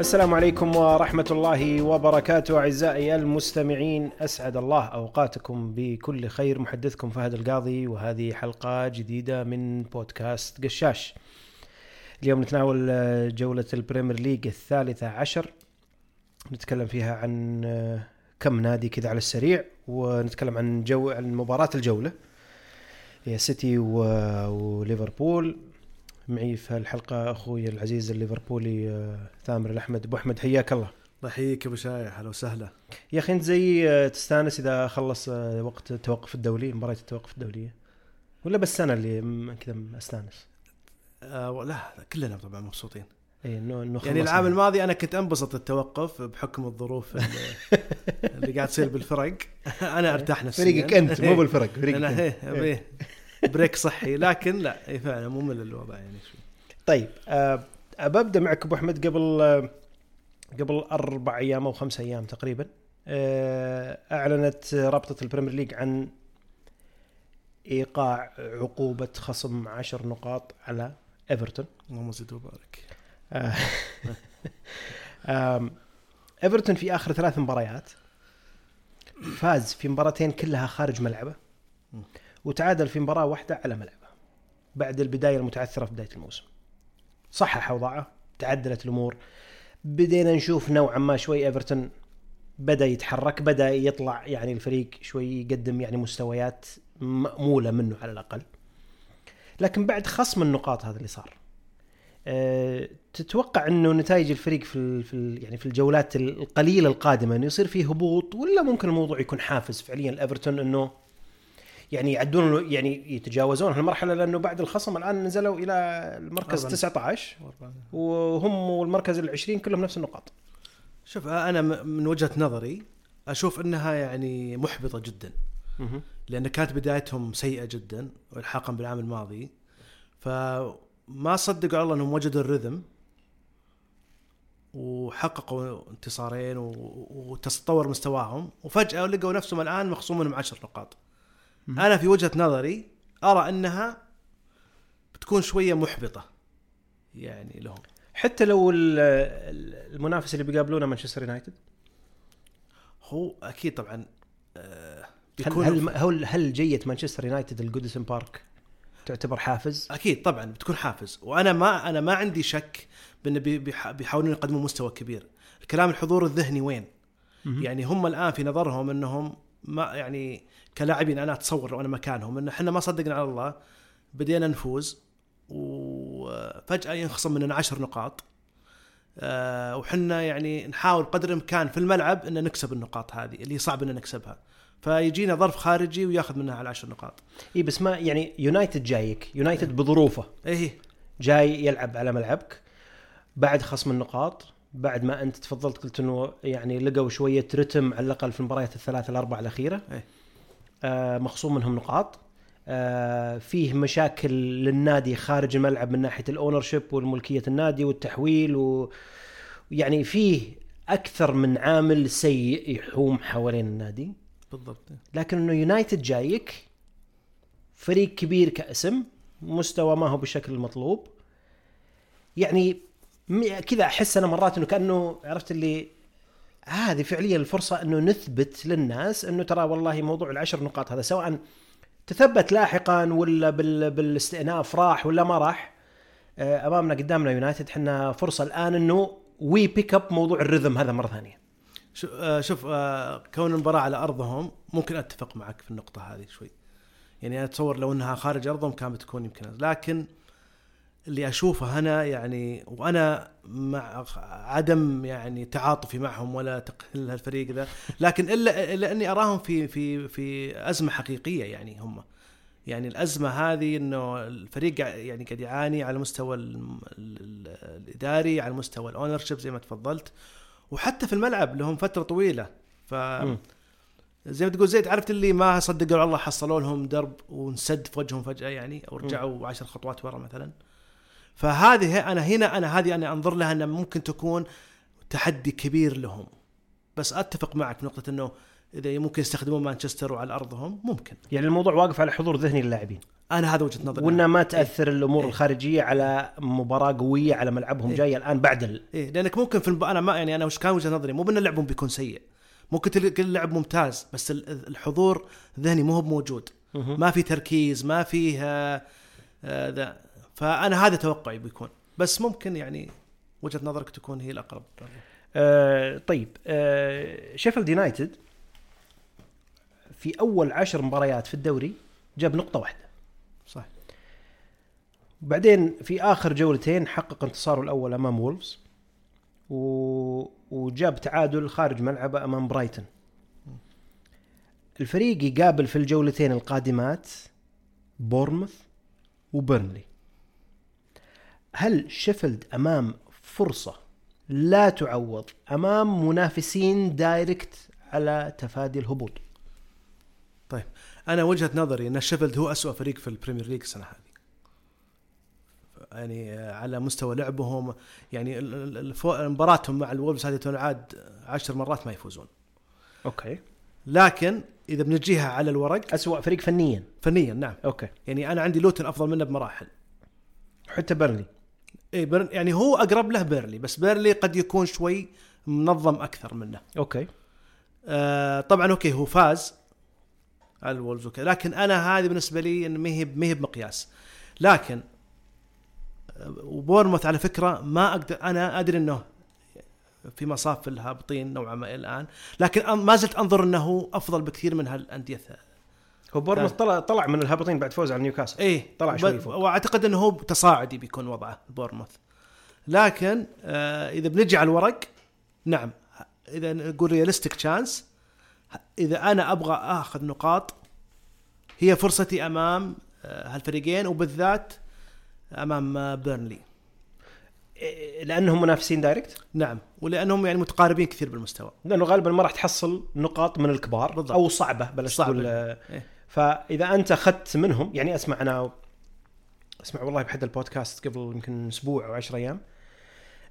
السلام عليكم ورحمة الله وبركاته أعزائي المستمعين. أسعد الله أوقاتكم بكل خير. محدثكم فهد القاضي وهذه حلقة جديدة من بودكاست قشاش. اليوم نتناول جولة البريمير ليج الثالثة عشر. نتكلم فيها عن كم نادي كذا على السريع ونتكلم عن جو عن مباراة الجولة. هي سيتي و- وليفربول. معي في الحلقة أخوي العزيز الليفربولي آه، ثامر الأحمد. أبو أحمد حياك الله. ضحيك أبو شايح أهلا وسهلا. يا أخي أنت زي آه، تستأنس إذا خلص آه، وقت التوقف الدولي مباراة التوقف الدولية؟ ولا بس أنا اللي كذا أستأنس؟ آه لا كلنا طبعا مبسوطين. اي إنه إنه يعني. العام الماضي أنا كنت أنبسط التوقف بحكم الظروف اللي, اللي قاعد تصير بالفرق. أنا أرتاح نفسيا. فريقك أنت مو بالفرق فريقك break صحي لكن لا إيه فعلا ممل الوضع يعني شوي. طيب آه، ببدا معك أبو أحمد قبل آه، قبل أربع أيام أو خمس أيام تقريبا آه، أعلنت رابطة البريمير ليج عن إيقاع عقوبة خصم عشر نقاط على إيفرتون. اللهم زد وبارك. آه، آم، إيفرتون في آخر ثلاث مباريات فاز في مباراتين كلها خارج ملعبه. وتعادل في مباراة واحدة على ملعبه. بعد البداية المتعثرة في بداية الموسم. صحح أوضاعه تعدلت الأمور. بدينا نشوف نوعا ما شوي إيفرتون بدأ يتحرك بدأ يطلع يعني الفريق شوي يقدم يعني مستويات مأمولة منه على الأقل. لكن بعد خصم النقاط هذا اللي صار. أه تتوقع إنه نتائج الفريق في في يعني في الجولات القليلة القادمة إنه يصير فيه هبوط ولا ممكن الموضوع يكون حافز فعليا لإيفرتون إنه يعني يعدون يعني يتجاوزون. هالمرحلة لأنه بعد الخصم الآن نزلوا إلى المركز أربعة. 19 وهم والمركز العشرين كلهم نفس النقاط. شوف أنا من وجهة نظري أشوف إنها يعني محبطة جدا. لأن كانت بدايتهم سيئة جدا والحاقا بالعام الماضي. فما صدقوا على الله إنهم وجدوا الرذم وحققوا انتصارين وتطور مستواهم وفجأة لقوا نفسهم الآن مخصوم منهم عشر نقاط. أنا في وجهة نظري أرى أنها بتكون شوية محبطة يعني لهم. حتى لو ال- ال- المنافس اللي بيقابلونه مانشستر يونايتد؟ هو أكيد طبعا آه، هل بيكون هل هل, هل جيه مانشستر يونايتد الجودسون بارك تعتبر حافز؟ أكيد طبعا بتكون حافز. وأنا ما أنا ما عندي شك بأن بي- بيح- بيحاولون يقدموا مستوى كبير. الكلام الحضور الذهني وين؟ يعني هم الآن في نظرهم أنهم ما يعني كلاعبين أنا أتصور لو أنا مكانهم ان إحنا ما صدقنا على الله بدينا نفوز وفجأة ينخصم مننا عشر نقاط. آه، وحنا يعني نحاول قدر الإمكان في الملعب إن نكسب النقاط هذه اللي صعب إن نكسبها. فيجينا ظرف خارجي وياخذ منها العشر نقاط. اي بس ما يعني يونايتد جايك. يونايتد بظروفه. إيه. جاي يلعب على ملعبك بعد خصم النقاط بعد ما انت تفضلت قلت انه يعني لقوا شوية rhythm على الأقل في المباريات الثلاث الاربع الأخيرة. إيه. آه مخصوم منهم نقاط. آه فيه مشاكل للنادي خارج الملعب من ناحية ال ownership والملكية النادي والتحويل و يعني فيه أكثر من عامل سيء يحوم حوالين النادي. بالضبط. لكن إنه يونايتد جايك فريق كبير كاسم مستوى ما هو بالشكل المطلوب يعني كذا أحس أنا مرات إنه كأنه عرفت اللي هذه فعليا الفرصة إنه نثبت للناس إنه ترى والله موضوع العشر نقاط هذا سواء تثبت لاحقا ولا بال بالاستئناف راح ولا ما راح آه، أمامنا قدامنا يونايتد إحنا فرصة الآن إنه we pick up موضوع ال rhythm هذا مرة ثانية. آه، شوف آه، كون المباراة على أرضهم ممكن أتفق معك في النقطة هذه شوي. يعني أنا أتصور لو أنها خارج أرضهم كانت بتكون يمكن لكن اللي أشوفه هنا يعني وأنا مع عدم يعني تعاطفي معهم ولا تقليل الفريق ذا. لكن إلا, إلا أني أراهم في في في أزمة حقيقية يعني هم. يعني الأزمة هذه أنه الفريق يعني قاعد يعاني على مستوى الم- ال- ال- الإداري على مستوى الأونر شيب زي ما تفضلت. وحتى في الملعب لهم فترة طويلة. ف. زي ما تقول زيد عرفت اللي ما صدقوا الله حصلوا لهم درب وانسد في وجههم فجأة يعني أو رجعوا عشر خطوات ورا مثلا. فهذه أنا هنا أنا هذه أنا أنظر لها أنها ممكن تكون تحدي كبير لهم. بس أتفق معك في نقطة إنه إذا ممكن يستخدمون مانشستر وعلى أرضهم ممكن. يعني الموضوع واقف على حضور ذهني للاعبين. أنا هذا وجهة نظري. وإنها ما تأثر الأمور إيه. الخارجية على مباراة قوية على ملعبهم إيه. جاية الآن بعد ال... إيه لأنك ممكن في الب... أنا ما يعني أنا وش كان وجهة نظري مو بأن لعبهم بيكون سيء. ممكن تلقى اللعب ممتاز بس ال- الحضور الذهني مو هو موجود. ما في تركيز ما فيه آه، آه، ذا فأنا هذا توقعي بيكون. بس ممكن يعني وجهة نظرك تكون هي الأقرب. آه طيب آه شيفيلد يونايتد في أول عشر مباريات في الدوري جاب نقطة واحدة. صح. بعدين في آخر جولتين حقق انتصاره الأول أمام وولفز و... وجاب تعادل خارج ملعبه أمام برايتون الفريق يقابل في الجولتين القادمات بورنموث وبيرنلي هل شيفيلد أمام فرصة لا تعوض أمام منافسين direct على تفادي الهبوط؟ طيب أنا وجهة نظري أن شيفيلد هو أسوأ فريق في البريمير ليج السنة هذه. يعني آه، على مستوى لعبهم يعني مباراتهم مع الولفز هذه تنعاد عشر مرات ما يفوزون. أوكي. لكن إذا بنجيها على الورق أسوأ فريق فنيا. فنيا نعم. أوكي. يعني أنا عندي لوتن أفضل منه بمراحل. حتى بيرنلي اي بيرنلي يعني هو أقرب له بيرنلي بس بيرنلي قد يكون شوي منظم أكثر منه. أوكي. آه طبعا أوكي هو فاز على الولفز وكذا لكن أنا هذه بالنسبة لي إن ما هي ما هي بمقياس. لكن آه، وبورنموث على فكرة ما أقدر أنا أدري إنه في مصاف الهابطين نوعا ما الآن لكن ما زلت أنظر إنه أفضل بكثير من هالأندية هو بورنموث طلع طلع من الهابطين بعد فوز على نيوكاسل إيه طلع شوي فوق. وأعتقد إنه هو تصاعدي بيكون وضعه بورنموث لكن آه إذا بنجي على الورق نعم إذا نقول realistic chance إذا أنا أبغى آخذ نقاط هي فرصتي أمام آه هالفريقين وبالذات أمام آه بيرنلي إيه، لأنهم منافسين direct نعم ولأنهم يعني متقاربين كثير بالمستوى لأنه غالبا ما راح تحصل نقاط من الكبار بالضبط. أو صعبة بلاش صعبة. تقول آه، إيه. فإذا أنت أخذت منهم يعني أسمع أنا أسمع والله بأحد البودكاست قبل يمكن أسبوع أو 10 أيام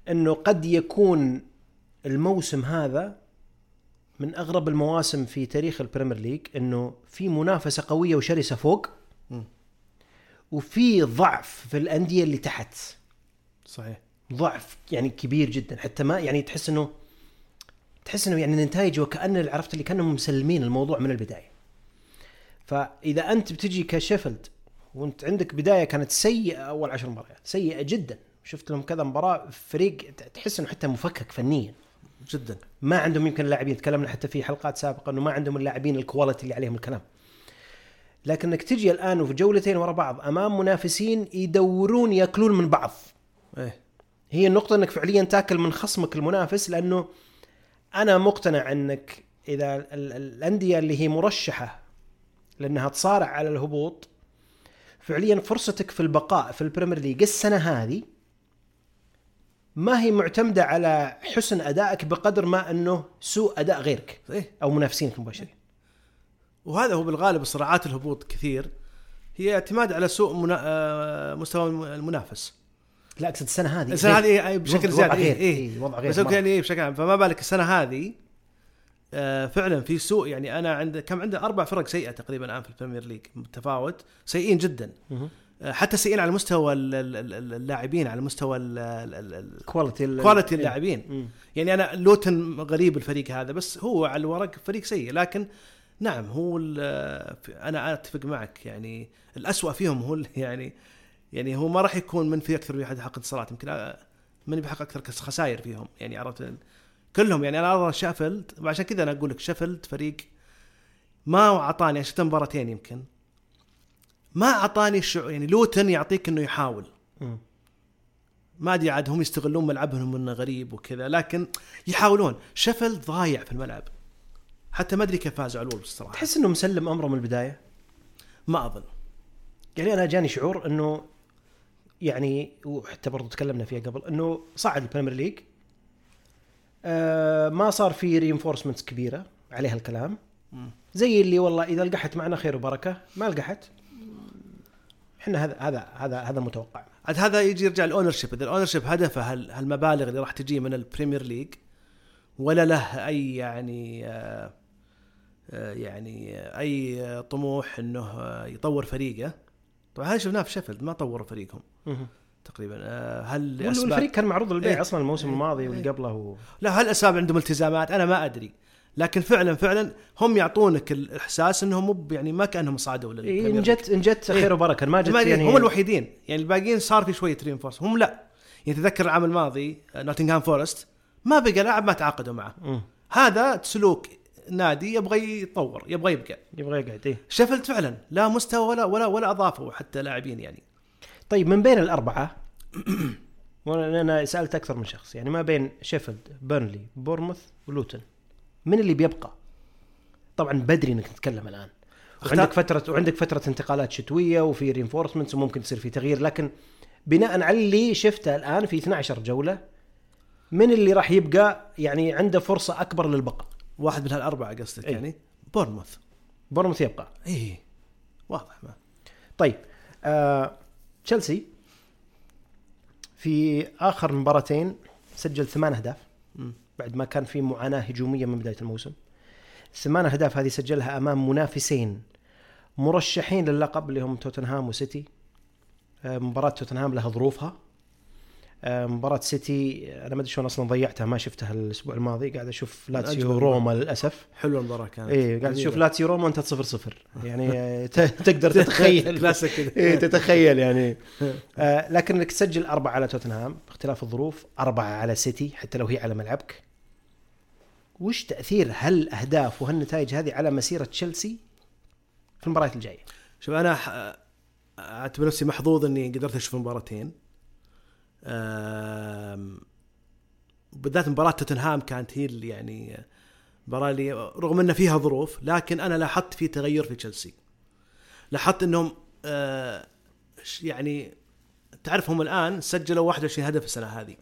إنه قد يكون الموسم هذا من أغرب المواسم في تاريخ البريمير ليج إنه في منافسة قوية وشرسة فوق. وفي ضعف في الأندية اللي تحت صحيح ضعف يعني كبير جدا حتى ما يعني تحس إنه تحس إنه يعني النتائج وكان عرفت اللي كأنهم مسلمين الموضوع من البداية. فإذا أنت بتجي كشيفيلد وأنت عندك بداية كانت سيئة أول عشر مباريات سيئة جدا. شفت لهم كذا مباراة فريق تحس إنه حتى مفكك فنيا. جدا. ما عندهم يمكن اللاعبين تكلمنا حتى في حلقات سابقة إنه ما عندهم اللاعبين ال quality اللي عليهم الكلام. لكنك تجي الآن وفي جولتين ورا بعض أمام منافسين يدورون يأكلون من بعض. إيه. هي النقطة إنك فعليا تاكل من خصمك المنافس لأنه أنا مقتنع إنك إذا ال- ال- الأندية اللي هي مرشحة لأنها تصارع على الهبوط. فعليا فرصتك في البقاء في البريمير ليج السنة هذه ما هي معتمدة على حسن أدائك بقدر ما أنه سوء أداء غيرك إيه. أو منافسينك المباشرين وهذا هو بالغالب صراعات الهبوط كثير. هي اعتماد على سوء منا... آه، مستوى الم- المنافس. لا أقصد السنة هذه. السنة هذه إيه، بشكل زيادة إيه إيه. إيه، وضع غير بس يعني إيه بشكل عام. فما بالك السنة هذه آه، فعلا في سوء يعني أنا عند كم عنده أربع فرق سيئة تقريبا الآن في البريمير ليج متفاوت سيئين جدا. آه، حتى سيئين على مستوى ال- ال- ال- اللاعبين على مستوى ال- ال- ال- ال- quality ال- quality إيه. اللاعبين. يعني أنا لوتن غريب الفريق هذا بس هو على الورق فريق سيء لكن نعم هو أنا أتفق معك يعني الأسوأ فيهم هو يعني يعني هو ما راح يكون من في أكثر من احد يحقق انتصارات يمكن آه، من بيحقق أكثر خسائر فيهم يعني عرفت كلهم يعني أنا أرى شيفيلد عشان كذا أنا أقول لك شيفيلد فريق ما أعطاني شفته مباراتين يمكن. ما أعطاني الشعور يعني لوتن يعطيك إنه يحاول. ما أدري عاد هم يستغلون ملعبهم إنه غريب وكذا لكن يحاولون. شيفيلد ضايع في الملعب. حتى ما أدري كيف فازوا على الولفز الصراحه تحس إنه مسلم أمره من البداية؟ ما أظن. يعني أنا جاني شعور إنه يعني وحتى برضو تكلمنا فيها قبل إنه صعد البريمير ليج. ما صار في reinforcements كبيرة عليها الكلام. زي اللي والله إذا لقحت معنا خير وبركة ما لقحت. إحنا هذا هذا هذا هذا المتوقع عاد هذا يجي يرجع ال ownership إذا ال ownership هدفه هال- هالمبالغ اللي راح تجي من البريمير ليج ولا له أي يعني آه، آه، يعني آه، أي آه، طموح إنه آه، يطور فريقه. طبعا هذا شفناه في شيفيلد ما طوروا فريقهم. تقريبا. آه، هل لأسباب- والفريق كان معروض للبيع إيه. أصلا الموسم إيه. الماضي إيه. واللي قبله و... لا هل أسباب عندهم التزامات؟ أنا ما أدري. لكن فعلا فعلا هم يعطونك الإحساس إنهم مو ب- يعني ما كأنهم صعدوا لل إيه، ان جت ان جت خير وبركة. ما جت يعني هم الوحيدين. يعني الباقيين صار في شوية reinforcements هم لا. يعني تذكر العام الماضي آه، نوتنغهام فورست ما بقى لاعب ما تعاقدوا معه. مم. هذا سلوك نادي يبغى يتطور يبغى يبقى. يبغى يقعد إيه. شيفيلد فعلا لا مستوى ولا ولا ولا اضافوا حتى لاعبين يعني. طيب من بين الأربعة وأنا أنا سألت أكثر من شخص يعني ما بين شيفيلد بيرنلي بورنموث ولوتن. من اللي بيبقى؟ طبعا بدري إنك تتكلم الآن. وعندك فتره وعندك فترة انتقالات شتوية وفي reinforcements وممكن تصير في تغيير لكن بناء على اللي شفته الآن في 12 جولة من اللي راح يبقى يعني عنده فرصة أكبر للبقاء؟ واحد من هالأربعة قصدك إيه. يعني؟ بورنموث بورنموث يبقى. اي واضح. ما طيب آه تشيلسي في آخر مباراتين سجل ثمان أهداف. بعد ما كان في معاناة هجومية من بداية الموسم. الثمان أهداف هذه سجلها أمام منافسين مرشحين للقب اللي هم توتنهام وسيتي. آه، مباراة توتنهام لها ظروفها. مباراة سيتي أنا ما أدري شلون أصلا ضيعتها ما شفتها الأسبوع الماضي. قاعد أشوف لاتسيو. روما للأسف. حلوة المباراة كانت. إيه قاعد أشوف. لاتسيو روما وأنت صفر صفر. يعني آه، تقدر تتخيل كلاسيك إيه تتخيل يعني. آه لكن إنك تسجل أربعة على توتنهام باختلاف الظروف أربعة على سيتي حتى لو هي على ملعبك. وش تأثير هالأهداف وهالنتائج هذه على مسيرة تشيلسي في المباريات الجاية؟ شوف أنا ح- أعتبر نفسي محظوظ إني قدرت أشوف مباراتين. بالذات مباراة توتنهام كانت هي اللي يعني مباراة اللي رغم إن فيها ظروف لكن أنا لاحظت في تغير في تشيلسي. لاحظت إنهم آه، يعني تعرف هم الآن سجلوا 21 هدف السنة هذه.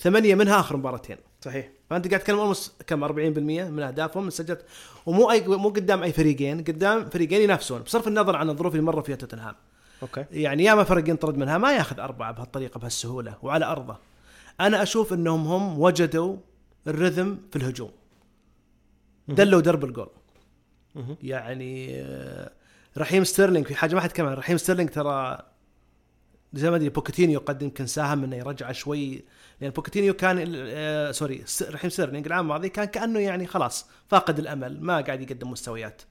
ثمانية منها آخر مباراتين. صحيح. فأنت قاعد تتكلم أمس كم؟ 40% من أهدافهم سجلت. ومو أي مو قدام أي فريقين قدام فريقين ينافسون بصرف النظر عن الظروف اللي مروا فيها توتنهام. أوكي. يعني ياما فرق ينطرد منها ما ياخذ أربعة بهالطريقة بهالسهولة وعلى أرضه. أنا أشوف إنهم هم وجدوا الـ rhythm في الهجوم. دلوا درب الجول. يعني آه، رحيم ستيرلينج في حاجة ما حد كمان رحيم ستيرلينج ترى زي ما أدري بوتشيتينو قد يمكن ساهم إنه يرجع شوي. لأن بوتشيتينو كان آه sorry رحيم ستيرلينج العام الماضي كان كأنه يعني خلاص فاقد الأمل ما قاعد يقدم مستويات.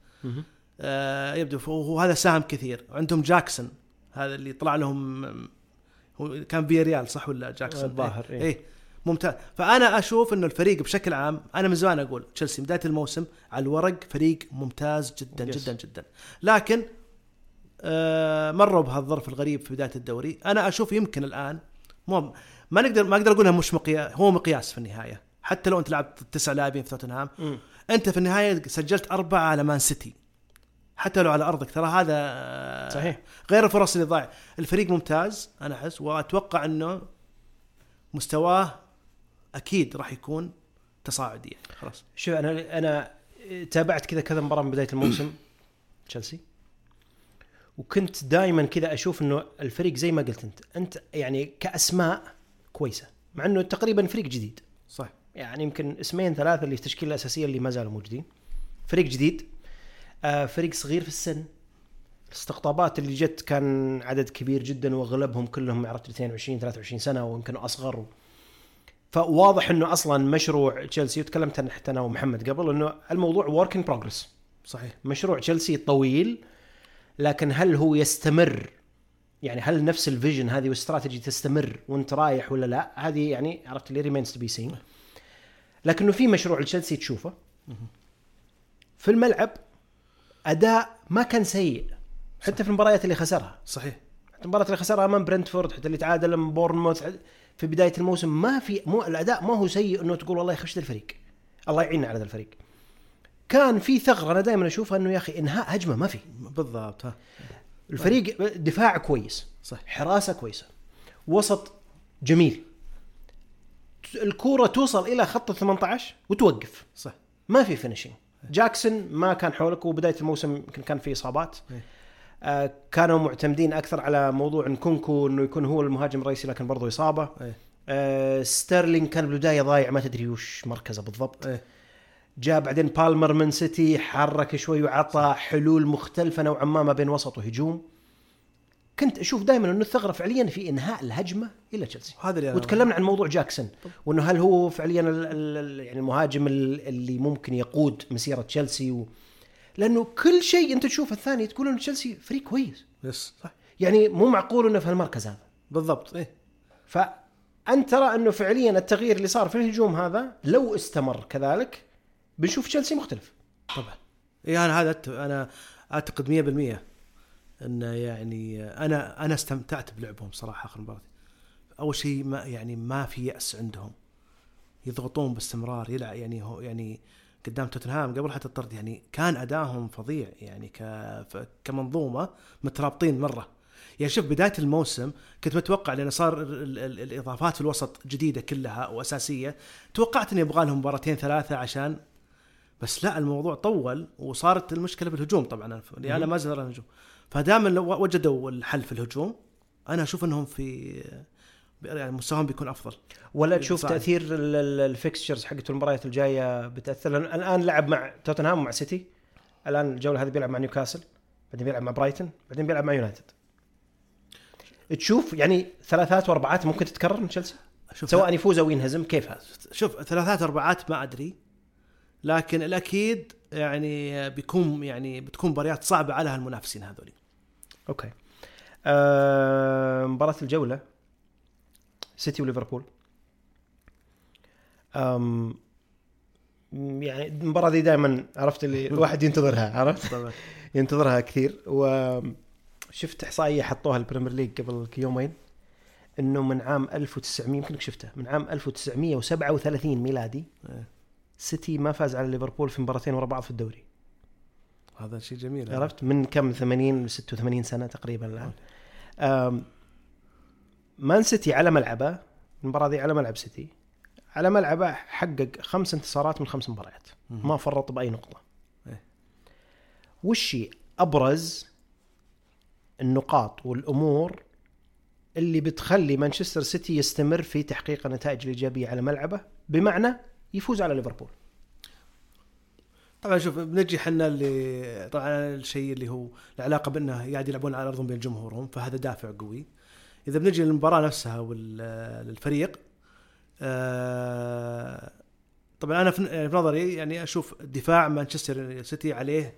آه يبدو وهذا ساهم كثير. عندهم جاكسون. هذا اللي طلع لهم هو كان في ريال صح ولا جاكسون؟ الظاهر، إيه, إيه. إيه ممتاز. فأنا أشوف انه الفريق بشكل عام أنا من زمان أقول تشيلسي بداية الموسم على الورق فريق ممتاز جدا Yes. جدا جدا. لكن آه مروا بهالظرف الغريب في بداية الدوري. أنا أشوف يمكن الآن مو ما نقدر ما أقدر أقولها مش مقياس هو مقياس في النهاية. حتى لو أنت لعبت تسع لاعبين في توتنهام. أنت في النهاية سجلت أربعة على مان سيتي. حتى لو على أرضك. ترى هذا صحيح. غير الفرص اللي ضاع. الفريق ممتاز أنا أحس وأتوقع إنه مستواه أكيد راح يكون تصاعدي يعني خلاص. شوف أنا أنا تابعت كذا كذا مباراة من بداية الموسم تشيلسي. وكنت دائما كذا أشوف إنه الفريق زي ما قلت أنت أنت يعني كأسماء كويسة مع إنه تقريبا فريق جديد. صح. يعني يمكن اسمين ثلاثة اللي في التشكيلة الأساسية اللي ما زالوا موجودين. فريق جديد. فريق صغير في السن. الاستقطابات اللي جت كان عدد كبير جدا وأغلبهم كلهم عرفت 22 23 سنة ويمكن أصغر. فواضح إنه أصلا مشروع تشيلسي وتكلمت حتى أنا ومحمد قبل إنه الموضوع work in progress صحيح مشروع تشيلسي طويل لكن هل هو يستمر؟ يعني هل نفس ال vision هذه والاستراتيجي تستمر وانت رايح ولا لا؟ هذه يعني عرفت اللي remains to be seen لكنه في مشروع لتشيلسي تشوفه. في الملعب أداء ما كان سيء. حتى في المباريات اللي خسرها. صحيح. حتى المباراه اللي خسرها أمام برنتفورد حتى اللي تعادل أمام بورنموث في بداية الموسم ما في مو الأداء ما هو سيء إنه تقول والله خشت الفريق؟ الله يعيننا على هذا الفريق. كان في ثغرة أنا دائما أشوفها إنه يا أخي إنهاء هجمة ما في. بالضبط ها. الفريق دفاع كويس. صح. حراسة كويسة. وسط جميل. الكورة توصل إلى خط ال 18 وتوقف. صح. ما في finishing جاكسون ما كان حولك وبداية الموسم يمكن كان في إصابات. إيه. آه كانوا معتمدين أكثر على موضوع نكونكو إنه يكون هو المهاجم الرئيسي لكن برضه إصابة. إيه. آه ستيرلينج كان بالبداية ضايع ما تدري وش مركزه بالضبط. إيه. جاء بعدين بالمر من سيتي حرك شوي وعطى حلول مختلفة نوعا ما ما بين وسط وهجوم. كنت أشوف دائما إنه الثغرة فعليا في إنهاء الهجمة إلى تشيلسي. هذا اللي وتكلمنا عن موضوع جاكسون وإنه هل هو فعليا ال- ال- ال- يعني المهاجم ال- اللي ممكن يقود مسيرة تشيلسي و... لأنه كل شيء أنت تشوفه الثاني تقول إنه تشيلسي فريق كويس. يس صح. يعني مو معقول إنه في هالمركز هذا. بالضبط إيه. فانت ترى إنه فعليا التغيير اللي صار في الهجوم هذا لو استمر كذلك بنشوف تشيلسي مختلف. طبعا. إيه أنا هذا أنا أعتقد 100% إنه يعني أنا أنا استمتعت بلعبهم صراحة آخر مباراة. أول شيء ما يعني ما في يأس عندهم. يضغطون باستمرار يلعب يعني هو يعني قدام توتنهام قبل حتى الطرد يعني كان ادائهم فظيع يعني ك كمنظومة مترابطين مرة. يعني شوف بداية الموسم كنت متوقع لأن صار ال- ال- الإضافات في الوسط جديدة كلها وأساسية. توقعت ان يبغى لهم مباراتين ثلاثة عشان بس لا الموضوع طول وصارت المشكلة بالهجوم طبعا. أنا ما زال الهجوم. فدام لو وجدوا الحل في الهجوم أنا أشوف إنهم في يعني مستواهم بيكون أفضل. ولا تشوف صعب. تأثير ال- ال- ال fixtures حقت المباريات الجاية بتأثر؟ الآن لعب مع توتنهام ومع سيتي. الآن الجولة هذه بيلعب مع نيوكاسل بعدين بيلعب مع برايتون بعدين بيلعب مع يونايتد. تشوف يعني ثلاثات وأربعات ممكن تتكرر من تشيلسي؟ سواء يفوز أو ينهزم كيف هذا؟ شوف ثلاثات اربعات ما أدري. لكن الأكيد يعني بيكون يعني بتكون مباريات صعبة على هالمنافسين هذول أوكي. آه مباراة الجولة سيتي وليفربول. أم يعني المباراة دي دائما عرفت اللي الواحد ينتظرها عرفت؟ ينتظرها كثير. وشفت إحصائية حطوها البريمير ليج قبل يومين إنه من عام 1900 يمكنك شفتها من عام 1937 ميلادي إيه. سيتي ما فاز على ليفربول في مباراتين ورا بعض في الدوري. هذا شيء جميل عرفت؟ من كم؟ 80 86 سنة تقريبا الآن. مان سيتي على ملعبه المباراة دي على ملعب سيتي. على ملعبه حقق خمس انتصارات من خمس مباريات. ما فرط بأي نقطة. إيه. وش أبرز النقاط والأمور اللي بتخلي مانشستر سيتي يستمر في تحقيق النتائج الايجابيه على ملعبه؟ بمعنى يفوز على ليفربول. طبعا شوف بنجي حنا اللي طبعا الشيء اللي هو العلاقة بأنه قاعد يلعبون على أرضهم بين جمهورهم فهذا دافع قوي إذا بنجي للمباراة نفسها والفريق آه، طبعا أنا في يعني في نظري يعني أشوف دفاع مانشستر سيتي عليه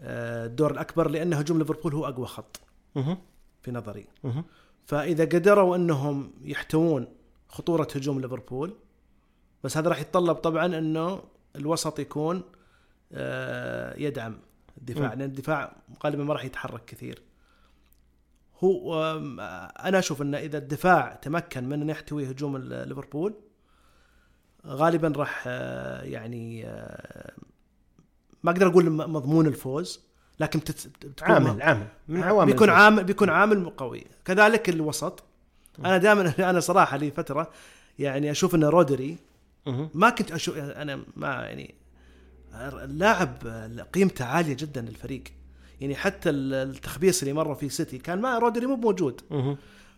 آه، الدور الأكبر لأن هجوم ليفربول هو أقوى خط. في نظري. فإذا قدروا أنهم يحتوون خطورة هجوم ليفربول بس هذا راح يتطلب طبعا إنه الوسط يكون يدعم الدفاع. لأن الدفاع غالبا ما راح يتحرك كثير هو آه، أنا أشوف ان إذا الدفاع تمكن من أن يحتوي هجوم ليفربول غالبا راح آه، يعني آه، ما أقدر أقول مضمون الفوز لكن عامل عامل من عوامل بيكون. عامل بيكون عامل قوي كذلك الوسط أنا دائما أنا صراحة لي فترة يعني أشوف إن رودري. ما كنت أشوف أنا ما يعني اللاعب قيمته عالية جدا للفريق. يعني حتى التخبيص اللي مره في سيتي كان ما رودري مو موجود.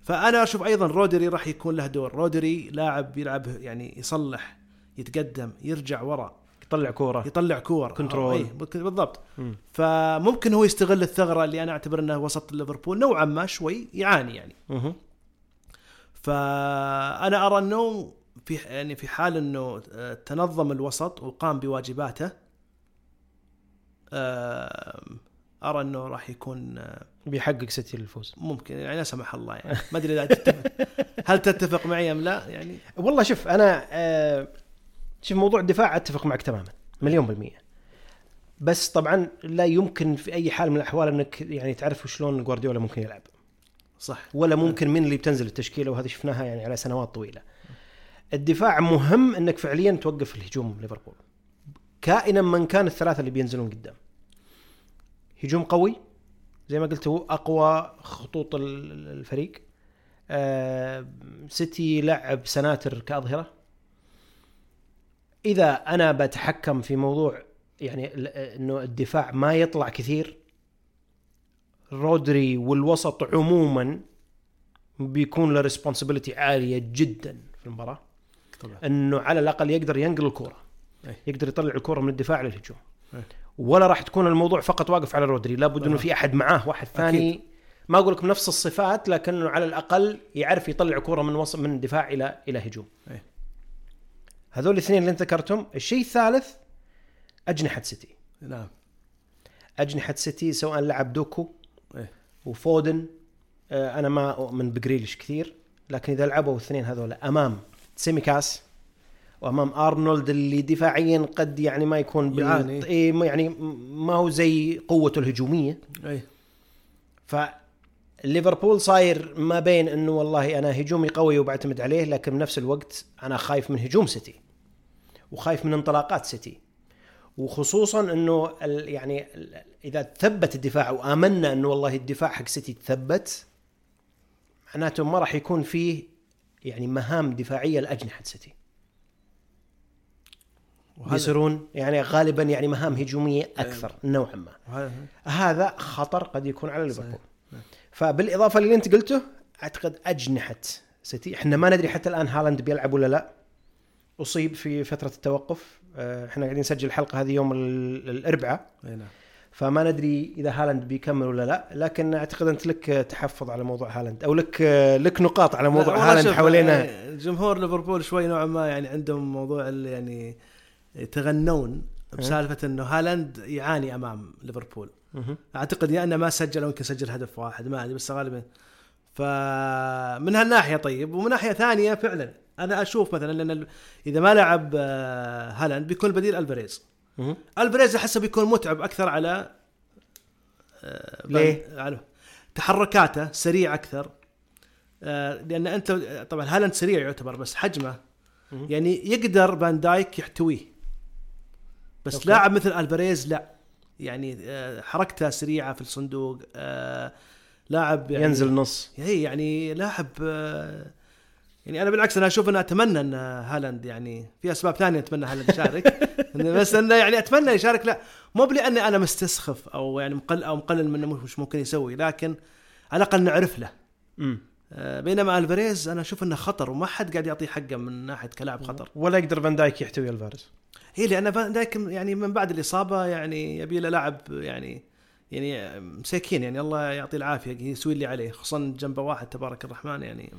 فأنا أشوف أيضا رودري راح يكون له دور. رودري لاعب يلعب يعني يصلح يتقدم يرجع ورا. يطلع كورة. يطلع كور. control. أي بالضبط. مم. فممكن هو يستغل الثغرة اللي أنا أعتبر إنه وسط ليفربول. نوعا ما شوي يعاني يعني. مه. فأنا أرى إنه في يعني في حال إنه آه، تنظم الوسط وقام بواجباته آه، أرى أنه راح يكون آه، بيحقق سيتي الفوز. ممكن يعني لا سمح الله يعني ما أدري إذا تتفق. هل تتفق معي أم لا؟ يعني والله شوف أنا آه شوف موضوع الدفاع أتفق معك تماما مليون بالمية. بس طبعا لا يمكن في أي حال من الأحوال أنك يعني تعرف شلون جوارديولا ممكن يلعب. صح. ولا ممكن من اللي بتنزل التشكيلة وهذه شفناها يعني على سنوات طويلة. الدفاع مهم أنك فعليا توقف الهجوم ليفربول. كائنا من كان الثلاثة اللي بينزلون قدام. هجوم قوي زي ما قلت هو أقوى خطوط ال- الفريق. آه، سيتي لعب سناتر كأظهرة. إذا أنا بتحكم في موضوع يعني ال- إنه الدفاع ما يطلع كثير رودري والوسط عموما بيكون له responsibility عالية جدا في المباراة. طبعا. إنه على الأقل يقدر ينقل الكورة. أي. يقدر يطلع الكوره من الدفاع للهجوم أي. ولا راح تكون الموضوع فقط واقف على رودري لابد إنه. في أحد معاه واحد ثاني ما أقول لك بنفس الصفات لكنه على الأقل يعرف يطلع كوره من وسط من دفاع إلى إلى هجوم إيه. هذول الاثنين اللي أنت ذكرتهم الشيء الثالث أجنحة سيتي نعم أجنحة سيتي سواء لعب دوكو إيه. وفودن آه، أنا ما أؤمن بجريليش كثير لكن إذا لعبوا الاثنين هذول أمام تسيميكاس وأمام أرنولد اللي دفاعيا قد يعني ما يكون بال... إيه ما يعني ما هو زي قوته الهجومية. أي. فليفربول صاير ما بين إنه والله أنا هجومي قوي وبعتمد عليه لكن بنفس الوقت أنا خايف من هجوم سيتي وخايف من انطلاقات سيتي. وخصوصا إنه ال- يعني ال- إذا تثبت الدفاع وآمنا إنه والله الدفاع حق سيتي تثبت معناته ما راح يكون فيه يعني مهام دفاعية لأجنحة سيتي. وهذا بيصيرون يعني غالبا يعني مهام هجومية أكثر نوعا ما. وهذا- هذا خطر قد يكون على. ليفربول. فبالإضافة للي أنت قلته أعتقد أجنحة سيتي. إحنا ما ندري حتى الآن هالاند بيلعب ولا لا. أصيب في فترة التوقف. آه، إحنا قاعدين نسجل الحلقة هذه يوم ال- الأربعاء. نعم. فما ندري إذا هالاند بيكمل ولا لا. لكن أعتقد أنت لك تحفظ على موضوع هالاند أو لك لك نقاط على موضوع هالاند حوالينا. جمهور ليفربول شوي نوعا ما يعني عندهم موضوع اللي يعني يتغنون بسالفة إنه هالاند يعاني أمام ليفربول. أعتقد يا إنه ما سجل أو يمكن سجل هدف واحد ما أدري بس غالبا فمن هالناحية طيب ومن ناحية ثانية فعلا أنا أشوف مثلا لأن إذا ما لعب آه، هالاند بيكون بديل ألفاريز مهم. ألفاريز أحسه بيكون متعب أكثر على آه، ليه؟ على تحركاته سريع أكثر آه، لأن أنت طبعا هالاند سريع يعتبر بس حجمه. يعني يقدر فان دايك يحتويه بس okay. لاعب مثل ألفاريز لا. يعني آه، حركته سريعة في الصندوق آه، لاعب يعني ينزل نص. هي يعني لاعب آه، يعني أنا بالعكس أنا أشوف أنه أتمنى أن هالاند يعني في أسباب ثانية أتمنى هالاند يشارك. بس أنه يعني أتمنى يشارك لا. مو لاني أنا مستسخف أو يعني مقل أو مقلل منه مش ممكن يسوي لكن على الأقل نعرف له. مم. آه، بينما ألفاريز أنا أشوف إنه خطر وما حد قاعد يعطيه حقه من ناحية كلاعب خطر. ولا يقدر فان دايك يحتوي ألفاريز هي لأن فان دايك يعني من بعد الإصابة يعني يبي له لاعب يعني يعني مسكين يعني الله يعطيه العافية يسوي اللي عليه خصوصا جنبه واحد تبارك الرحمن يعني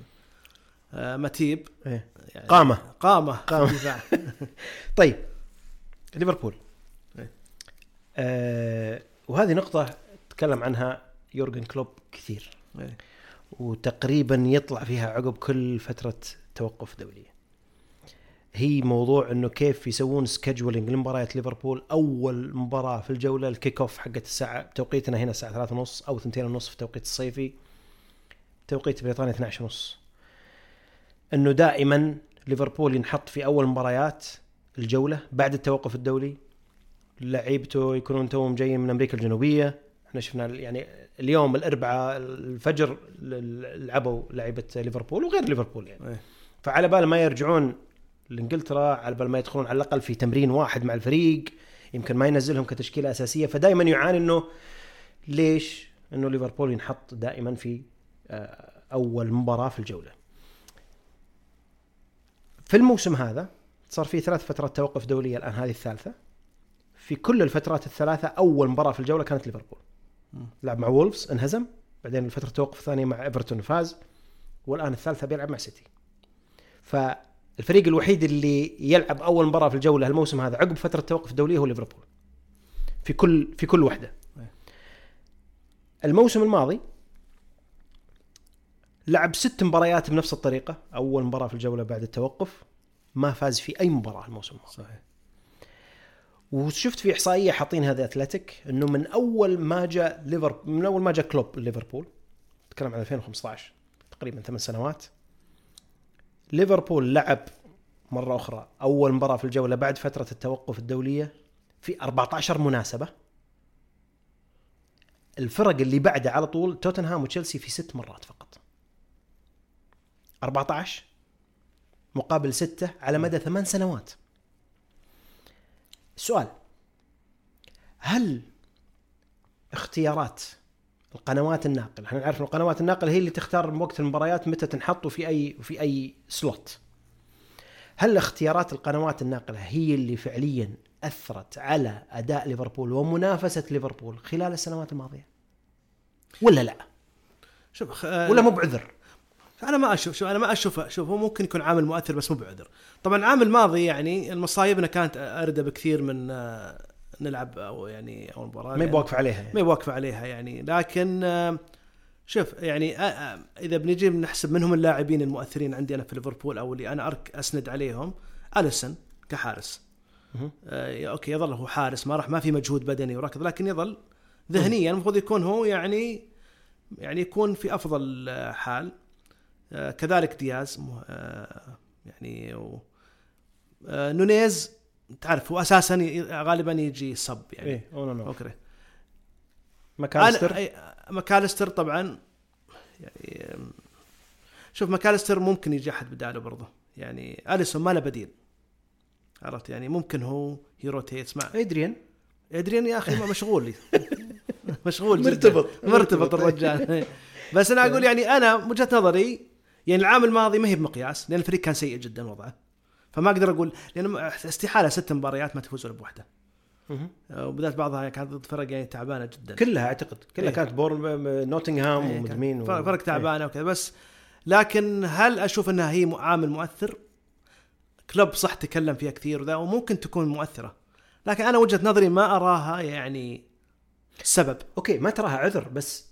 آه، ماتيب. إيه. يعني قامة. قامة. الدفاع. طيب. ليفربول. إيه. آه وهذه نقطة تكلم عنها يورجن كلوب كثير. إيه. وتقريبا يطلع فيها عقب كل فترة توقف دولية. هي موضوع إنه كيف يسوون scheduling لمباريات ليفربول. أول مباراة في الجولة ال kick off حقت الساعة توقيتنا هنا الساعة ثلاثة ونص أو ثنتين ونص في التوقيت الصيفي. توقيت بريطانيا 12 ونص. إنه دائما ليفربول ينحط في أول مباريات الجولة بعد التوقف الدولي. لعيبته يكونون توهم جايين من أمريكا الجنوبية. إحنا شفنا يعني اليوم الأربعاء الفجر لعبوا لعيبة ليفربول وغير ليفربول يعني. إيه. فعلى بال ما يرجعون لإنجلترا على بال ما يدخلون على الأقل في تمرين واحد مع الفريق يمكن ما ينزلهم كتشكيلة أساسية. فدائما يعاني إنه ليش؟ إنه ليفربول ينحط دائما في آه، أول مباراة في الجولة. في الموسم هذا صار في ثلاث فترات توقف دولية الآن هذه الثالثة. في كل الفترات الثلاثة أول مباراة في الجولة كانت ليفربول. لعب مع وولفز انهزم. بعدين الفترة التوقف الثانية مع إيفرتون فاز والآن الثالثة بيلعب مع سيتي. فالفريق الوحيد اللي يلعب أول مباراة في الجولة الموسم هذا عقب فترة توقف دوليه هو ليفربول. في كل في كل وحدة. الموسم الماضي لعب ست مباريات بنفس الطريقة. أول مباراة في الجولة بعد التوقف ما فاز في أي مباراة الموسم الماضي. صحيح. وشفت في إحصائية حاطينها ذا اتلتيك إنه من أول ما جاء ليفربول من أول ما جاء كلوب ليفربول تكلم عن 2015 تقريبا ثمان سنوات ليفربول لعب مرة أخرى أول مباراة في الجولة بعد فترة التوقف الدولية في 14 مناسبة. الفرق اللي بعده على طول توتنهام وتشيلسي في ست مرات فقط. 14 مقابل ستة على مدى ثمان سنوات. السؤال هل اختيارات القنوات الناقلة إحنا نعرف إن القنوات الناقلة هي اللي تختار وقت المباريات متى تنحط في أي في أي سلوت. هل اختيارات القنوات الناقلة هي اللي فعليا أثرت على أداء ليفربول ومنافسة ليفربول خلال السنوات الماضية؟ ولا لا؟ شوف ولا مو بعذر؟ أنا ما أشوف شوف أنا ما أشوفه شوف هو ممكن يكون عامل مؤثر بس مو بعذر. طبعا العام الماضي يعني المصايبنا كانت اردى بكثير من آه، نلعب أو يعني أو مباراه ما يبواقف عليها ما يعني. يواقف عليها يعني. لكن آه، شوف يعني آه، إذا بنجي نحسب من هم اللاعبين المؤثرين عندي أنا في ليفربول أو اللي أنا أرك أسند عليهم اليسون كحارس. آه، okay يظل هو حارس ما راح ما في مجهود بدني وركض لكن يظل ذهنيا المفروض يكون هو يعني يعني يكون في أفضل حال. كذلك دياز آه، يعني و آه، نونيز تعرف هو أساسا غالبا يجي sub يعني. إيه اون okay. أي- ماكاليستر طبعا يعني شوف ماكاليستر ممكن يجي أحد بداله برضه يعني أليسون ما له بديل. عرفت؟ يعني ممكن هو يروتيت مع. أدريان؟ أدريان يا أخي ما مشغول. مشغول جداً. مرتبط. مرتبط الرجال. بس أنا أقول يعني أنا وجهة نظري يعني العام الماضي ما هي بمقياس لأن الفريق كان سيء جدا وضعه. فما أقدر أقول لأن استحالة ست مباريات ما تفوز ولا بواحده مهم. وبدات بعضها كانت ضد فرق يعني تعبانة جدا. كلها أعتقد كلها إيه. كانت بور نوتنغهام إيه، ومدري كان مين فرق و- فرق تعبانة وكذا. بس لكن هل أشوف إنها هي عامل مؤثر؟ كلوب صح تكلم فيها كثير وذا وممكن تكون مؤثرة. لكن أنا وجهة نظري ما أراها يعني سبب. okay ما تراها عذر بس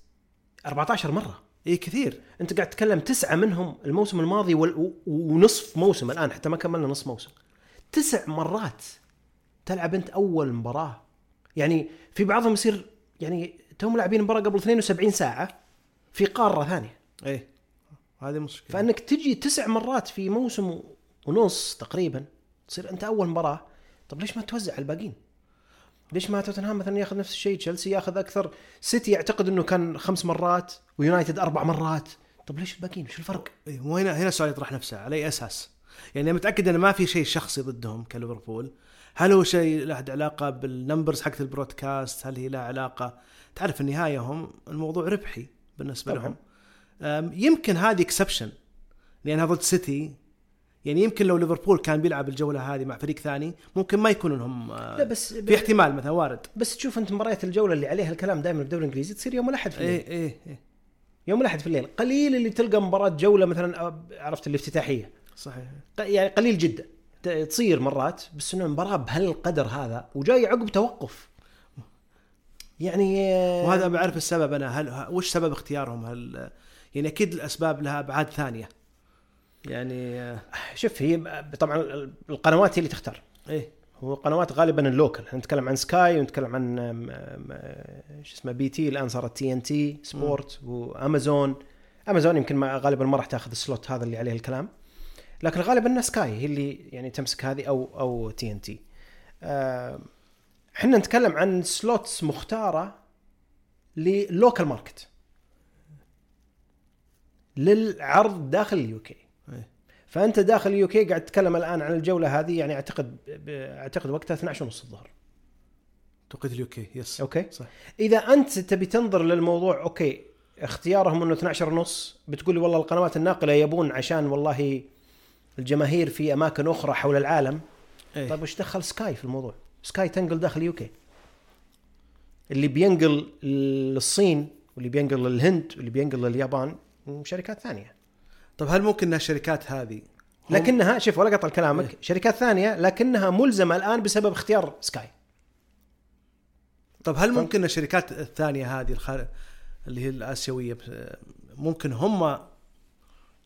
14 مرة. اي كثير. أنت قاعد تتكلم تسعة منهم الموسم الماضي ونصف موسم الآن حتى ما كملنا نصف موسم. تسع مرات تلعب أنت أول مباراة. يعني في بعضهم يصير يعني توم لاعبين مباراة قبل 72 ساعة في قارة ثانية. اي هذه مشكلة. فأنك تجي تسع مرات في موسم ونص تقريبا تصير أنت أول مباراة. طب ليش ما توزع على الباقيين؟ ليش ما توتنهام مثلا ياخذ نفس الشيء؟ تشيلسي ياخذ أكثر. سيتي يعتقد إنه كان خمس مرات ويونايتد أربع مرات. طب ليش الباقيين؟ وش الفرق؟ إيه مو هنا هنا السؤال يطرح نفسه على أي أساس؟ يعني أنا متأكد انه ما في شيء شخصي ضدهم كليفربول. هل هو شيء له علاقة بال numbers حقت ال broadcast؟ هل هي لها علاقة؟ تعرف النهايه هم الموضوع ربحي بالنسبة طبعاً. لهم. يمكن هذه exception لأنها ضد سيتي. يعني يمكن لو ليفربول كان بيلعب الجولة هذه مع فريق ثاني ممكن ما يكون انهم آه، لا بس في احتمال مثلا وارد. بس تشوف انت مباريات الجولة اللي عليها الكلام دائما في الدوري الإنجليزي تصير يوم الأحد في الليل. إيه إيه إيه. يوم الأحد في الليل. قليل اللي تلقى مباراة جولة مثلا آه، عرفت الافتتاحية. صحيح. يعني قليل جدا. تصير مرات بس إنه مباراه بهالقدر هذا وجاي عقب توقف. يعني آه، وهذا بعرف السبب أنا هل وش سبب اختيارهم؟ هل يعني أكيد الأسباب لها أبعاد ثانية. يعني آه، شوف هي طبعا القنوات هي اللي تختار. إيه. هو قنوات غالبا ال local نتكلم عن سكاي ونتكلم عن آم، شو اسمه BT. الآن صارت TNT Sport وأمازون. أمازون يمكن ما غالبا ما راح تاخذ ال slot هذا اللي عليه الكلام. لكن غالبا سكاي هي اللي يعني تمسك هذه أو أو TNT. إحنا نتكلم عن slots مختارة لل local market. للعرض داخل ال UK إيه. فأنت داخل اليوكي قاعد تتكلم الآن عن الجولة هذه يعني أعتقد أعتقد وقتها 12 ونص الظهر. توقيت ال UK yes. okay. صح. إذا أنت تبي تنظر للموضوع أوكي اختيارهم إنه 12 ونص بتقول لي والله القنوات الناقلة يبون عشان والله الجماهير في أماكن أخرى حول العالم. إيه. طيب وش دخل سكاي في الموضوع؟ سكاي تنقل داخل UK اللي بينقل للصين واللي بينقل للهند واللي بينقل لليابان شركات ثانية. طب هل ممكن ان الشركات هذه؟ لكنها شوف ولا قطع كلامك. إيه. شركات ثانية لكنها ملزمة الآن بسبب اختيار سكاي طب هل ممكن إن الشركات الثانية هذه الخار... اللي هي الآسيوية ممكن هم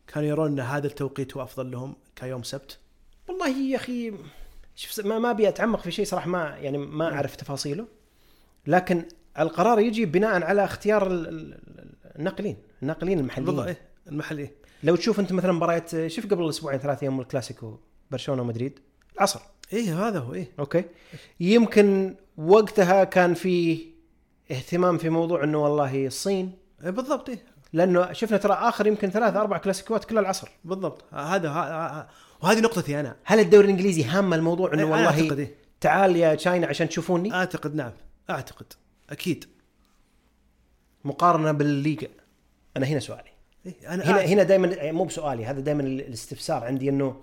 كانوا يرون إن هذا التوقيت هو أفضل لهم كيوم سبت؟ والله يا أخي شوف ما ما أبي أتعمق في شيء صراحة ما يعني ما أعرف تفاصيله. لكن القرار يجي بناء على اختيار ال- ال- ال- الناقلين الناقلين بالضبط المحليين إيه المحلي لو تشوف انت مثلا مباريات شوف قبل أسبوعين ثلاث أيام الكلاسيكو برشلونة ومدريد العصر إيه هذا هو إيه. okay. يمكن وقتها كان في اهتمام في موضوع إنه والله الصين إيه بالضبط إيه. لأنه شفنا ترى آخر يمكن ثلاث أربع كلاسيكوات كلها العصر. بالضبط. هذا وهذه نقطتي أنا. هل الدوري الإنجليزي هامه الموضوع إنه أنا والله أعتقد إيه؟ تعال يا China عشان تشوفوني؟ أعتقد نعم. أعتقد. أكيد. مقارنة بالليغا. أنا هنا سؤالي. إيه أنا هنا أعتقد. هنا دائما مو بسؤالي هذا دائما الاستفسار عندي إنه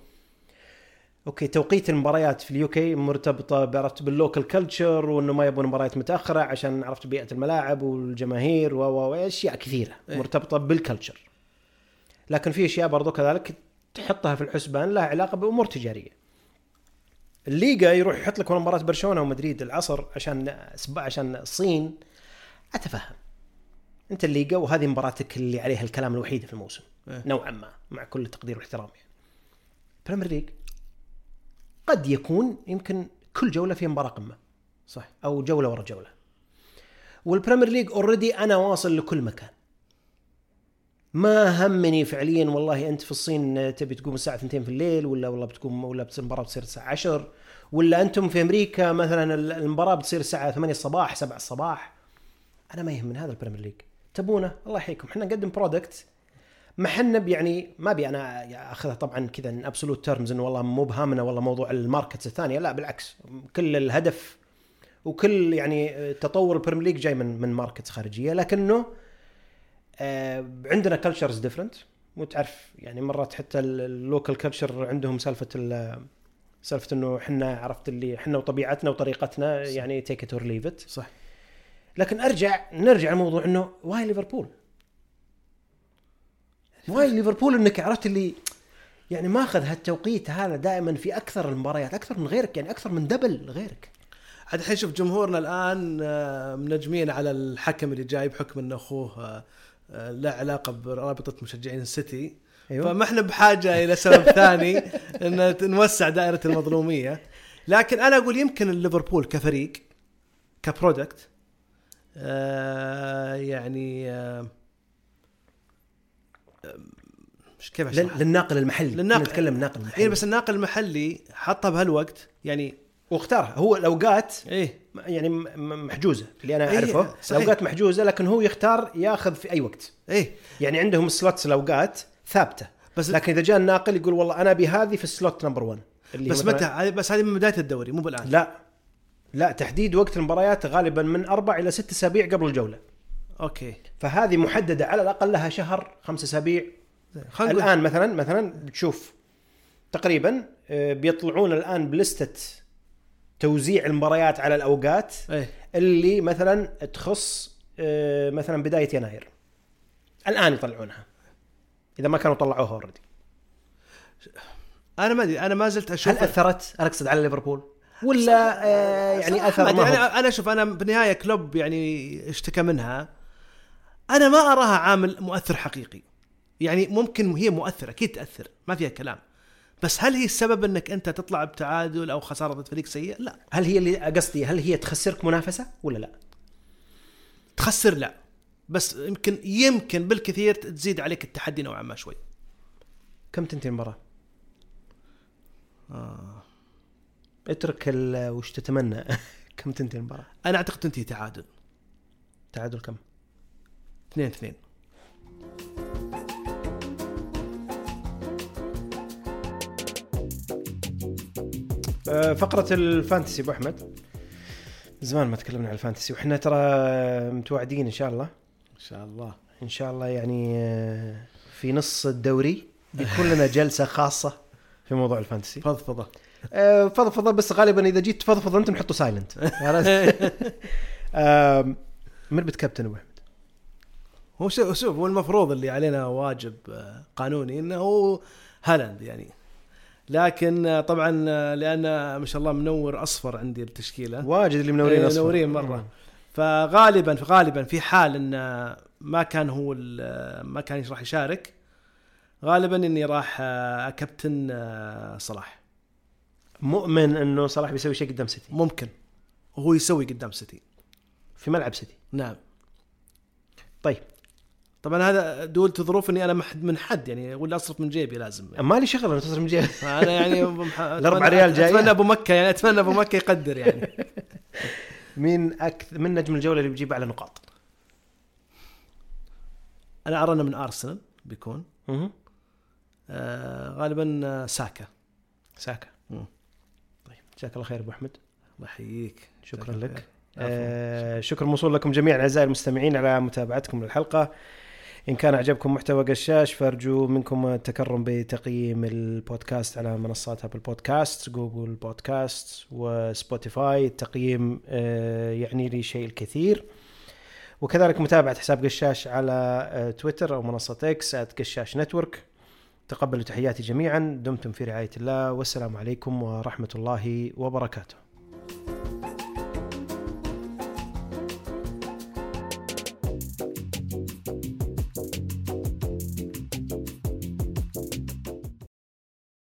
okay توقيت المباريات في ال UK مرتبطة عرفت بال local culture وإنه ما يبون مباريات متأخرة عشان عرفت بيئة الملاعب والجماهير وأشياء كثيرة إيه. مرتبطة بال culture لكن في أشياء برضو كذلك تحطها في الحسبان لها علاقة بأمور تجارية الليغا يروح يحط لك مباراه برشلونة ومدريد العصر عشان عشان الصين أتفهم أنت الليغا وهذه مباراتك اللي عليها الكلام الوحيده في الموسم. إيه. نوعا ما مع كل التقدير والاحترام يعني. بريمير ليج قد يكون يمكن كل جولة فيها مباراة قمة. صح. أو جولة ورا جولة. والبريمير ليج already أنا واصل لكل مكان. ما همني فعليا والله أنت في الصين تبي تقوم الساعة 2 في الليل ولا والله بتقوم ولا المباراه بتصير الساعة 10 ولا أنتم في أمريكا مثلا المباراة بتصير الساعة 8 الصباح 7 الصباح. أنا ما يهمني هذا البريمير ليج تبونه؟ الله يحييكم. إحنا نقدم product ما حنا يعني ما أبي أنا أخذها طبعا كذا in absolute terms إنه والله مو بهامنا والله موضوع ال markets الثانية. لا بالعكس. كل الهدف وكل يعني تطور البريمير ليج جاي من من markets خارجية. لكنه آه، عندنا cultures different وتعرف يعني مرات حتى ال local culture عندهم سالفة ال- سالفة إنه إحنا عرفت اللي إحنا وطبيعتنا وطريقتنا يعني take it or leave it صح. لكن أرجع نرجع لموضوع إنه why ليفربول؟ why ليفربول إنك عرفت اللي يعني ماخذ هالتوقيت هذا دائما في أكثر المباريات أكثر من غيرك يعني أكثر من double غيرك عاد الحين شوف جمهورنا الآن آه، منجمين على الحكم اللي جاي بحكم انه أخوه آه، آه، له علاقة برابطة مشجعين السيتي أيوة. فما إحنا بحاجة إلى سبب ثاني إن نوسع دائرة المظلومية لكن أنا أقول يمكن ليفربول كفريق كبرودكت آه يعني آه مش كيف اشرح للناقل المحلي. للناقل- نتكلم الناقل المحلي اي بس الناقل المحلي حطها بهالوقت يعني واختارها. هو الاوقات إيه. يعني محجوزة اللي أنا إيه، أعرفه. صحيح. الاوقات محجوزة لكن هو يختار ياخذ في أي وقت. إيه. يعني عندهم سلوتس الاوقات ثابتة. بس لكن إذا جاء الناقل يقول والله أنا أبي هذه في ال slot number 1 اللي بس متى؟ بس هذه من بداية الدوري مو بالآن. لا. لا تحديد وقت المباريات غالبا من أربع إلى ست أسابيع قبل الجولة. أوكي. فهذه محددة على الأقل لها شهر خمس أسابيع. الآن مثلا مثلا بتشوف تقريبا آه، بيطلعون الآن بلستة توزيع المباريات على الأوقات إيه. اللي مثلا تخص آه، مثلا بداية يناير. الآن يطلعونها إذا ما كانوا طلعوها already أنا ما أدري أنا ما زلت أشوف هل أثرت؟ أنا أقصد على ليفربول. ولا آه، يعني أثر هو أنا أنا أشوف أنا بالنهايه كلوب يعني اشتكى منها أنا ما أراها عامل مؤثر حقيقي يعني ممكن هي مؤثرة أكيد تأثر ما فيها كلام بس هل هي السبب إنك أنت تطلع بتعادل أو خسارة ضد فريق سيء؟ لا هل هي اللي قصدي هل هي تخسرك منافسة ولا لا؟ تخسر لا بس يمكن يمكن بالكثير تزيد عليك التحدي نوعا ما شوي كم تنتهي المباراة؟ آه. اترك ال- وش تتمنى. كم تنتهي المباراة؟ أنا أعتقد تنتهي تعادل. تعادل كم؟ 2 2 آه، فقرة الفانتسي أبو أحمد. زمان ما تكلمنا عن الفانتسي وإحنا ترى متوعدين إن شاء الله. إن شاء الله. إن شاء الله يعني آه، في نص الدوري بيكون لنا جلسة خاصة في موضوع الفانتسي. فضفضه آه، فضفضة بس غالبا إذا جيت تفضفض انت نحطه سايلنت من بتكابتن أبو أحمد؟ هو شوف هو المفروض اللي علينا واجب آه، قانوني إنه هو هالاند يعني. لكن آه، طبعا لأن ما شاء الله منور أصفر عندي التشكيلة. واجد اللي منورين إيه، أصفر. منورين مرة. فغالبا غالبا في حال إن ما كان هو ال- ما كان راح يشارك غالبا إني راح أكابتن صلاح. مؤمن إنه صلاح بيسوي شيء قدام سيتي ممكن. وهو يسوي قدام سيتي في ملعب سيتي نعم. طيب. طبعا هذا دول ظروف إني أنا من حد يعني ولا أصرف من جيبي لازم يعني. ما لي شغل أنا تصرف من جهه فانا يعني بمح- أتمنى- ريال جاية. أتمنى أبو مكة يعني أتمنى أبو مكة يقدر يعني. مين أكثر من نجم الجولة اللي بيجيب أعلى نقاط؟ أنا أرى أنه من ارسنال بيكون. آه غالبا آه، ساكا. ساكا. جزاك الله خير أبو أحمد. الله يحييك. شكرا لك. آه شكر موصول لكم جميعا أعزائي المستمعين على متابعتكم للحلقة. إن كان أعجبكم محتوى قشاش فأرجو منكم التكرم بتقييم البودكاست على منصات أبل بودكاست جوجل بودكاست وسبوتيفاي. التقييم آه، يعني لي شيء الكثير. وكذلك متابعة حساب قشاش على آه، تويتر أو منصة إكس قشاش نتورك. تقبلوا تحياتي جميعا دمتم في رعاية الله والسلام عليكم ورحمة الله وبركاته.